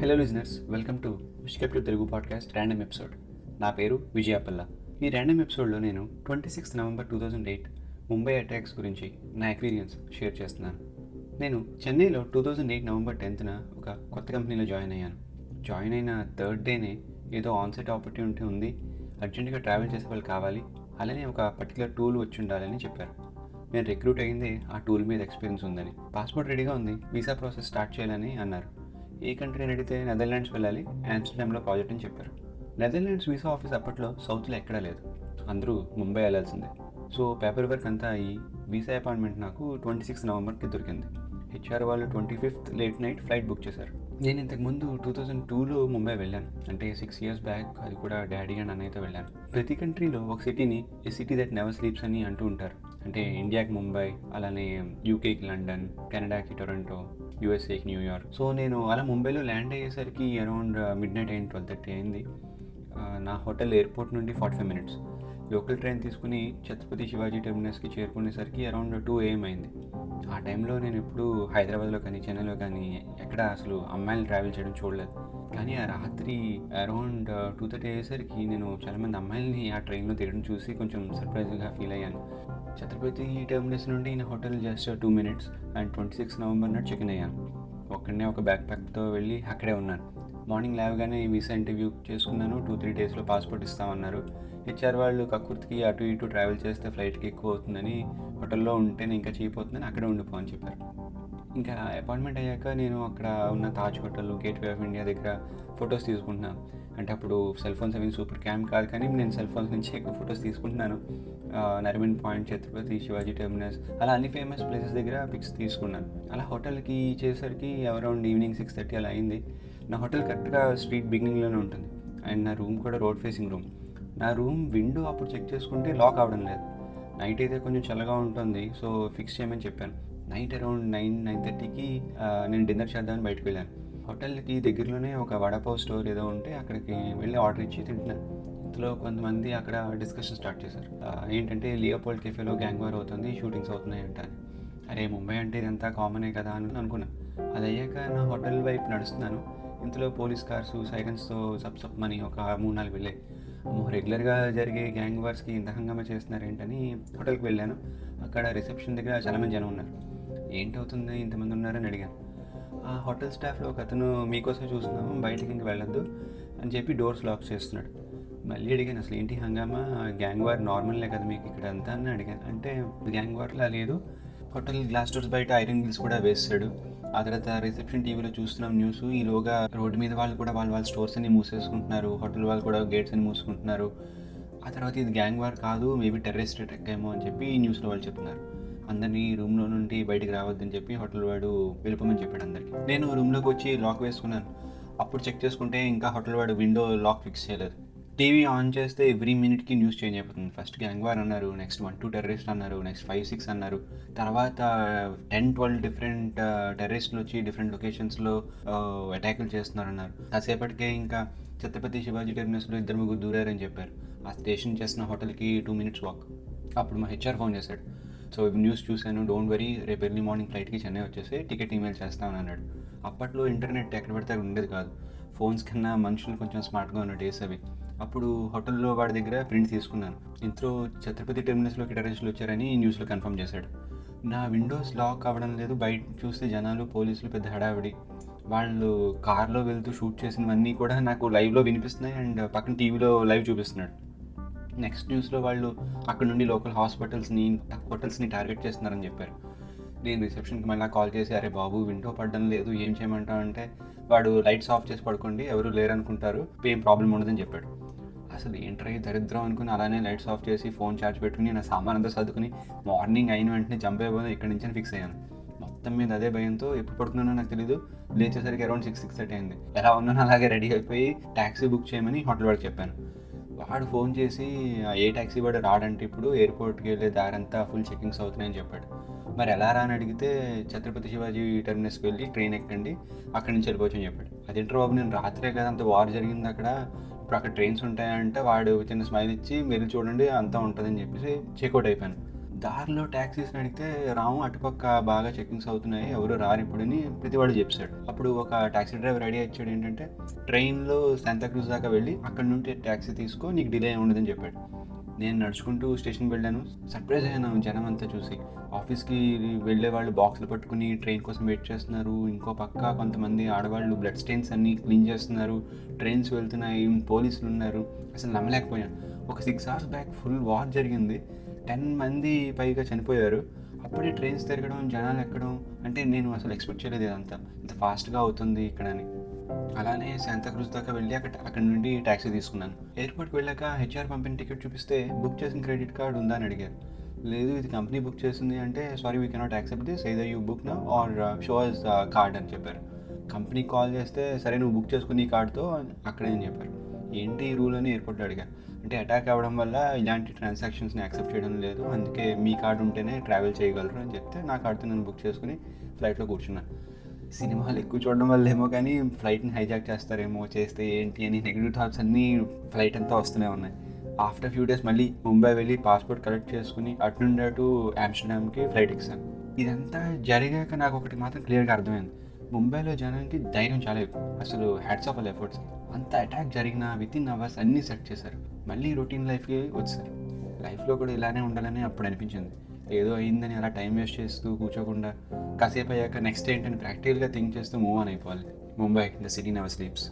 Hello listeners welcome to విష్కెప్ Telugu podcast random episode నా పేరు విజయాపల్ల. ఈ ర్యాండమ్ ఎపిసోడ్లో నేను twenty six November two thousand eight Mumbai attacks గురించి నా ఎక్స్పీరియన్స్ షేర్ చేస్తున్నాను. నేను చెన్నైలో టూ థౌజండ్ ఎయిట్ నవంబర్ టెన్త్న ఒక కొత్త కంపెనీలో జాయిన్ అయ్యాను. జాయిన్ అయిన థర్డ్ డేనే ఏదో ఆన్సెట్ ఆపర్చునిటీ ఉంది. అర్జెంటుగా ట్రావెల్ చేసే వాళ్ళు కావాలి. అలానే ఒక పర్టికులర్ టూల్ వచ్చి ఉండాలని చెప్పారు. నేను రిక్రూట్ అయ్యింది ఆ టూల్ మీద ఎక్స్పీరియన్స్ ఉందని. పాస్పోర్ట్ రెడీగా ఉంది. వీసా ప్రాసెస్ స్టార్ట్ చేయాలని అన్నారు. ఏ కంట్రీని అడిగితే నెదర్లాండ్స్ వెళ్ళాలి. ఆమ్స్టర్డామ్లో ప్రాజెక్ట్ అని చెప్పారు. నెదర్లాండ్స్ వీసా ఆఫీస్ అప్పట్లో సౌత్లో ఎక్కడా లేదు. అందరూ ముంబై వెళ్ళాల్సిందే. సో పేపర్ వర్క్ అంతా అయ్యి వీసా అపాయింట్మెంట్ నాకు ట్వంటీ సిక్స్ నవంబర్కి దొరికింది హెచ్ఆర్ వాళ్ళు twenty fifth late night flight book చేశారు. నేను ఇంతకుముందు టూ థౌజండ్ టూలో ముంబై వెళ్ళాను. అంటే సిక్స్ ఇయర్స్ బ్యాక్ అది కూడా డాడీ అండ్ అన్నయ్యతో వెళ్ళాను. ప్రతి కంట్రీలో ఒక సిటీని a city that never sleeps అని అంటూ ఉంటారు. అంటే ఇండియాకి ముంబై అలానే యూకేకి లండన్ కెనడాకి టొరంటో యూఎస్ఏకి న్యూయార్క్ సో నేను అలా ముంబైలో ల్యాండ్ అయ్యేసరికి అరౌండ్ uh, మిడ్ నైట్ అయింది ట్వెల్వ్ థర్టీ అయింది. Uh, నా హోటల్ ఎయిర్పోర్ట్ నుండి forty five minutes local train తీసుకుని ఛత్రపతి శివాజీ టెర్మినస్కి చేరుకునేసరికి అరౌండ్ టూ ఏఎం అయింది. ఆ టైంలో నేను ఎప్పుడు హైదరాబాద్లో కానీ చెన్నైలో కానీ ఎక్కడ అసలు అమ్మాయిలు ట్రావెల్ చేయడం చూడలేదు. కానీ ఆ రాత్రి అరౌండ్ టూ థర్టీ అయ్యేసరికి నేను చాలామంది అమ్మాయిల్ని ఆ ట్రైన్లో తిరగడం చూసి కొంచెం సర్ప్రైజ్గా ఫీల్ అయ్యాను. ఛత్రపతి టెర్మినస్ నుండి నేను hotel just two minutes and twenty six November నాడు చెక్ ఇన్ అయ్యాను. ఒక్కడనే ఒక బ్యాక్ ప్యాక్తో వెళ్ళి అక్కడే ఉన్నాను. మార్నింగ్ లేవగానే వీసా ఇంటర్వ్యూ చేసుకున్నాను. టూ త్రీ డేస్లో పాస్పోర్ట్ ఇస్తామన్నారు. హెచ్ఆర్ వాళ్ళు కక్కుర్తికి అటు ఇటు ట్రావెల్ చేస్తే ఫ్లైట్కి ఎక్కువ అవుతుందని హోటల్లో ఉంటేనే ఇంకా చీప్ అవుతుందని అక్కడే ఉండిపో అని చెప్పారు. ఇంకా అపాయింట్మెంట్ అయ్యాక నేను అక్కడ ఉన్న Taj hotel gateway of India దగ్గర ఫొటోస్ తీసుకుంటున్నాను. అంటే అప్పుడు సెల్ ఫోన్స్ అవి సూపర్ క్యామ్ కాదు కానీ నేను సెల్ ఫోన్స్ నుంచి ఎక్కువ ఫొటోస్ తీసుకుంటున్నాను. ఆ, నరిమన్ పాయింట్ ఛత్రపతి శివాజీ టెర్మినస్ అలా అన్ని ఫేమస్ ప్లేసెస్ దగ్గర పిక్స్ తీసుకున్నాను. అలా హోటల్కి చేసరికి అరౌండ్ ఈవినింగ్ సిక్స్ థర్టీ అలా అయింది. నా హోటల్ కరెక్ట్గా స్ట్రీట్ బిగినింగ్లోనే ఉంటుంది. అండ్ నా రూమ్ కూడా రోడ్ ఫేసింగ్ రూమ్ నా రూమ్ విండో అప్పుడు చెక్ చేసుకుంటే లాక్ అవ్వడం లేదు. నైట్ అయితే కొంచెం చల్లగా ఉంటుంది. సో ఫిక్స్ చేయమని చెప్పాను. నైట్ అరౌండ్ నైన్ నైన్ థర్టీకి నేను డిన్నర్ చేద్దామని బయటకు వెళ్ళాను. హోటల్కి దగ్గరలోనే ఒక వడపావ్ స్టోర్ ఏదో ఉంటే అక్కడికి వెళ్ళి ఆర్డర్ ఇచ్చి తింటున్నాను. ఇందులో కొంతమంది అక్కడ డిస్కషన్ స్టార్ట్ చేశారు. ఏంటంటే లియోపోల్డ్ కెఫేలో గ్యాంగ్ వార్ అవుతుంది షూటింగ్స్ అవుతున్నాయి అంట అరే ముంబై అంటే ఇదంతా కామనే కదా అని అనుకున్నా. అది అయ్యాక నా హోటల్ వైపు నడుస్తున్నాను. ఇంతలో పోలీస్ కార్స్ సైరన్స్తో సబ్ సబ్ మని ఒక మూడు నాలుగు వెళ్ళాయి. రెగ్యులర్గా జరిగే గ్యాంగ్ వార్స్కి ఇంత హంగామా చేస్తున్నారు ఏంటని హోటల్కి వెళ్ళాను. అక్కడ రిసెప్షన్ దగ్గర చాలామంది జనం ఉన్నారు. ఏంటవుతుంది? ఇంతమంది ఉన్నారని అడిగాను. ఆ హోటల్ స్టాఫ్లో ఒక అతను మీకోసం చూస్తున్నాము బయటకి ఇంక వెళ్ళొద్దు అని చెప్పి డోర్స్ లాక్ చేస్తున్నాడు. మళ్ళీ అడిగాను అసలు ఏంటి హంగామా? గ్యాంగ్ వార్ నార్మల్లే కదా మీకు ఇక్కడ అంతా అని అడిగాను. అంటే గ్యాంగ్ వార్లా లేదు. హోటల్ గ్లాస్ డోర్స్ బయట ఐరన్ గిల్స్ కూడా వేస్తాడు. ఆ తర్వాత రిసెప్షన్ టీవీలో చూస్తున్నాం న్యూస్. ఈలోగా రోడ్డు మీద వాళ్ళు కూడా వాళ్ళ వాళ్ళ స్టోర్స్ అన్ని మూసేసుకుంటున్నారు. హోటల్ వాళ్ళు కూడా గేట్స్ అన్ని మూసుకుంటున్నారు. ఆ తర్వాత ఇది గ్యాంగ్ వార్ కాదు మేబీ టెర్రరిస్ట్ అటాక్ ఏమో అని చెప్పి న్యూస్లో వాళ్ళు చెప్తున్నారు. అందరినీ రూమ్లో నుండి బయటికి రావద్దని చెప్పి హోటల్ వాడు వెళ్ళిపోమని చెప్పాడు అందరికి. నేను రూమ్లోకి వచ్చి లాక్ వేసుకున్నాను. అప్పుడు చెక్ చేసుకుంటే ఇంకా హోటల్ వాడు విండో లాక్ ఫిక్స్ చేయలేదు. టీవీ ఆన్ చేస్తే ఎవ్రీ మినిట్కి న్యూస్ చేంజ్ అయిపోతుంది. ఫస్ట్ గ్యాంగ్ వార్ అన్నారు నెక్స్ట్ వన్ టూ టెర్రరిస్ట్ అన్నారు నెక్స్ట్ ఫైవ్ సిక్స్ అన్నారు. తర్వాత టెన్ ట్వెల్వ్ డిఫరెంట్ టెర్రరిస్టులు వచ్చి డిఫరెంట్ లొకేషన్స్లో అటాకులు చేస్తున్నారు అన్నారు కాసేపటికే ఇంకా ఛత్రపతి శివాజీ టెర్మినస్లో ఇద్దరు ముగ్గురు దూరారని చెప్పారు. ఆ స్టేషన్ చేసిన హోటల్కి టూ మినిట్స్ వాక్. అప్పుడు మా హెచ్ఆర్ ఫోన్ చేశాడు. సో న్యూస్ చూశాను డోంట్ వరీ రేపు ఎర్లీ మార్నింగ్ ఫ్లైట్కి చెన్నై వచ్చేసి టికెట్ ఈమెయిల్ చేస్తామని అన్నాడు. అప్పట్లో ఇంటర్నెట్ ఎక్కడ పడితే ఉండేది కాదు. ఫోన్స్ కన్నా మనుషులు కొంచెం స్మార్ట్గా ఉన్న డేస్ అవి. అప్పుడు హోటల్లో వాడి దగ్గర ప్రింట్ తీసుకున్నాను. ఇంట్లో ఛత్రపతి టెర్మినల్స్లోకి టెర్రరిస్టులు వచ్చారని న్యూస్లో కన్ఫర్మ్ చేశాడు. నా విండోస్ లాక్ అవ్వడం లేదు బయట చూస్తే జనాలు పోలీసులు పెద్ద హడావిడి. వాళ్ళు కార్లో వెళ్తూ షూట్ చేసినవన్నీ కూడా నాకు లైవ్లో వినిపిస్తున్నాయి అండ్ పక్కన టీవీలో లైవ్ చూపిస్తున్నాడు. నెక్స్ట్ న్యూస్లో వాళ్ళు అక్కడ నుండి లోకల్ హాస్పిటల్స్ని హోటల్స్ని టార్గెట్ చేస్తున్నారని చెప్పారు. నేను రిసెప్షన్కి మళ్ళీ కాల్ చేసి అరే బాబు విండో పడడం లేదు ఏం చేయమంటావు? అంటే వాడు లైట్స్ ఆఫ్ చేసి పడుకోండి ఎవరు లేరనుకుంటారు ఏం ప్రాబ్లం ఉండదని చెప్పాడు. అసలు ఏంట్రా ఈ దరిద్రం అనుకుని అలానే లైట్స్ ఆఫ్ చేసి ఫోన్ ఛార్జ్ పెట్టుకుని నా సామాన్ అంతా సర్దుకుని మార్నింగ్ అయిన వెంటనే జంప్ అయిపోయి ఇక్కడి నుంచి ఫిక్స్ అయ్యాను. మొత్తం మీద అదే భయంతో ఎప్పుడు పడుకున్నానో నాకు తెలియదు లేచేసరికి అరౌండ్ సిక్స్ సిక్స్ థర్టీ అయింది. ఎలా ఉన్నానో అలాగే రెడీ అయిపోయి ట్యాక్సీ బుక్ చేయమని హోటల్ వాడికి చెప్పాను. వాడు ఫోన్ చేసి ఏ ట్యాక్సీ వాడు రాడంటే ఇప్పుడు ఎయిర్పోర్ట్కి వెళ్ళే దారంతా ఫుల్ చెకింగ్స్ అవుతున్నాయని చెప్పాడు. మరి ఎలా రా అని అడిగితే ఛత్రపతి శివాజీ టెర్మినస్కి వెళ్ళి ట్రైన్ ఎక్కండి అక్కడి నుంచి వెళ్ళిపోవచ్చు అని చెప్పాడు. అదేంట్రా బాబు నేను రాత్రే కదా అంత వార్ జరిగింది అక్కడ. ఇప్పుడు అక్కడ ట్రైన్స్ ఉంటాయంటే వాడు చిన్న స్మైల్ ఇచ్చి మీరు చూడండి అంతా ఉంటుందని చెప్పేసి చెక్అవుట్ అయిపోయాను. దారిలో ట్యాక్సీస్ని అడిగితే రాము అటుపక్క బాగా చెకింగ్స్ అవుతున్నాయి ఎవరు రారు ఇప్పుడని ప్రతి వాడు చెప్పాడు. అప్పుడు ఒక ట్యాక్సీ డ్రైవర్ రెడీ ఇచ్చాడు ఏంటంటే ట్రైన్లో శాంతాక్రూజ్ దాకా వెళ్ళి అక్కడ నుండి ట్యాక్సీ తీసుకో నీకు డిలే ఉండదని చెప్పాడు. నేను నడుచుకుంటూ స్టేషన్కి వెళ్ళాను. సర్ప్రైజ్ అయ్యాను జనం అంతా చూసి ఆఫీస్కి వెళ్ళే వాళ్ళు బాక్సులు పట్టుకుని ట్రైన్ కోసం వెయిట్ చేస్తున్నారు. ఇంకో పక్క కొంతమంది ఆడవాళ్ళు బ్లడ్ స్టెయిన్స్ అన్నీ క్లీన్ చేస్తున్నారు. ట్రైన్స్ వెళ్తున్నాయి పోలీసులు ఉన్నారు. అసలు నమ్మలేకపోయాను. ఒక six hours back full war జరిగింది. టెన్ మంది పైగా చనిపోయారు. అప్పుడే ట్రైన్స్ తిరగడం జనాలు ఎక్కడం అంటే నేను అసలు ఎక్స్పెక్ట్ చేయలేదు ఇదంతా. ఇంత ఫాస్ట్గా అవుతుంది ఇక్కడ అని. అలానే శాంతాక్రూజ్ దాకా వెళ్ళి అక్కడ అక్కడ నుండి ట్యాక్సీ తీసుకున్నాను. ఎయిర్పోర్ట్కి వెళ్ళాక హెచ్ఆర్ పంపిన టికెట్ చూపిస్తే బుక్ చేసిన క్రెడిట్ కార్డ్ ఉందా అని అడిగారు. లేదు ఇది కంపెనీ బుక్ చేసింది అంటే sorry we cannot accept this ఏదో యూ బుక్ నా ఆర్ షో అస్ కార్డ్ అని చెప్పారు. కంపెనీకి కాల్ చేస్తే సరే నువ్వు బుక్ చేసుకుని ఈ కార్డ్తో అక్కడే అని చెప్పారు. ఏంటి ఈ రూల్ అని ఎయిర్పోర్ట్లో అడిగాను. అంటే అటాక్ అవ్వడం వల్ల ఇలాంటి ట్రాన్సాక్షన్స్ని యాక్సెప్ట్ చేయడం లేదు. అందుకే మీ కార్డు ఉంటేనే ట్రావెల్ చేయగలరు అని చెప్తే నా కార్డుతో నేను బుక్ చేసుకుని ఫ్లైట్లో కూర్చున్నాను సినిమాలు ఎక్కువ చూడడం వల్ల ఏమో కానీ ఫ్లైట్ని హైజాక్ చేస్తారేమో చేస్తే ఏంటి అని నెగిటివ్ థాట్స్ అన్నీ ఫ్లైట్ అంతా వస్తూనే ఉన్నాయి. ఆఫ్టర్ ఫ్యూ డేస్ మళ్ళీ ముంబై వెళ్ళి పాస్పోర్ట్ కలెక్ట్ చేసుకుని అటు నుండి అటు ఆమ్స్టర్డామ్కి ఫ్లైట్ ఎక్కాను. ఇదంతా జరిగాక నాకు ఒకటి మాత్రం క్లియర్గా అర్థమైంది. ముంబైలో జనానికి ధైర్యం చాలా ఎక్కువ. అసలు హ్యాట్స్ ఆఫ్ ఆల్ ఎఫర్ట్స్ అంత అటాక్ జరిగిన విత్ ఇన్ అవర్స్ అన్నీ సెట్ చేశారు. మళ్ళీ రొటీన్ లైఫ్కి వచ్చారు. లైఫ్లో కూడా ఇలానే ఉండాలని అప్పుడు అనిపించింది. ఏదో అయిందని అలా టైం వేస్ట్ చేస్తూ కూర్చోకుండా కాసేపు అయ్యాక నెక్స్ట్ ఏంటని ప్రాక్టికల్గా థింక్ చేస్తూ మూవ్ ఆన్ అయిపోవాలి. Mumbai the city never sleeps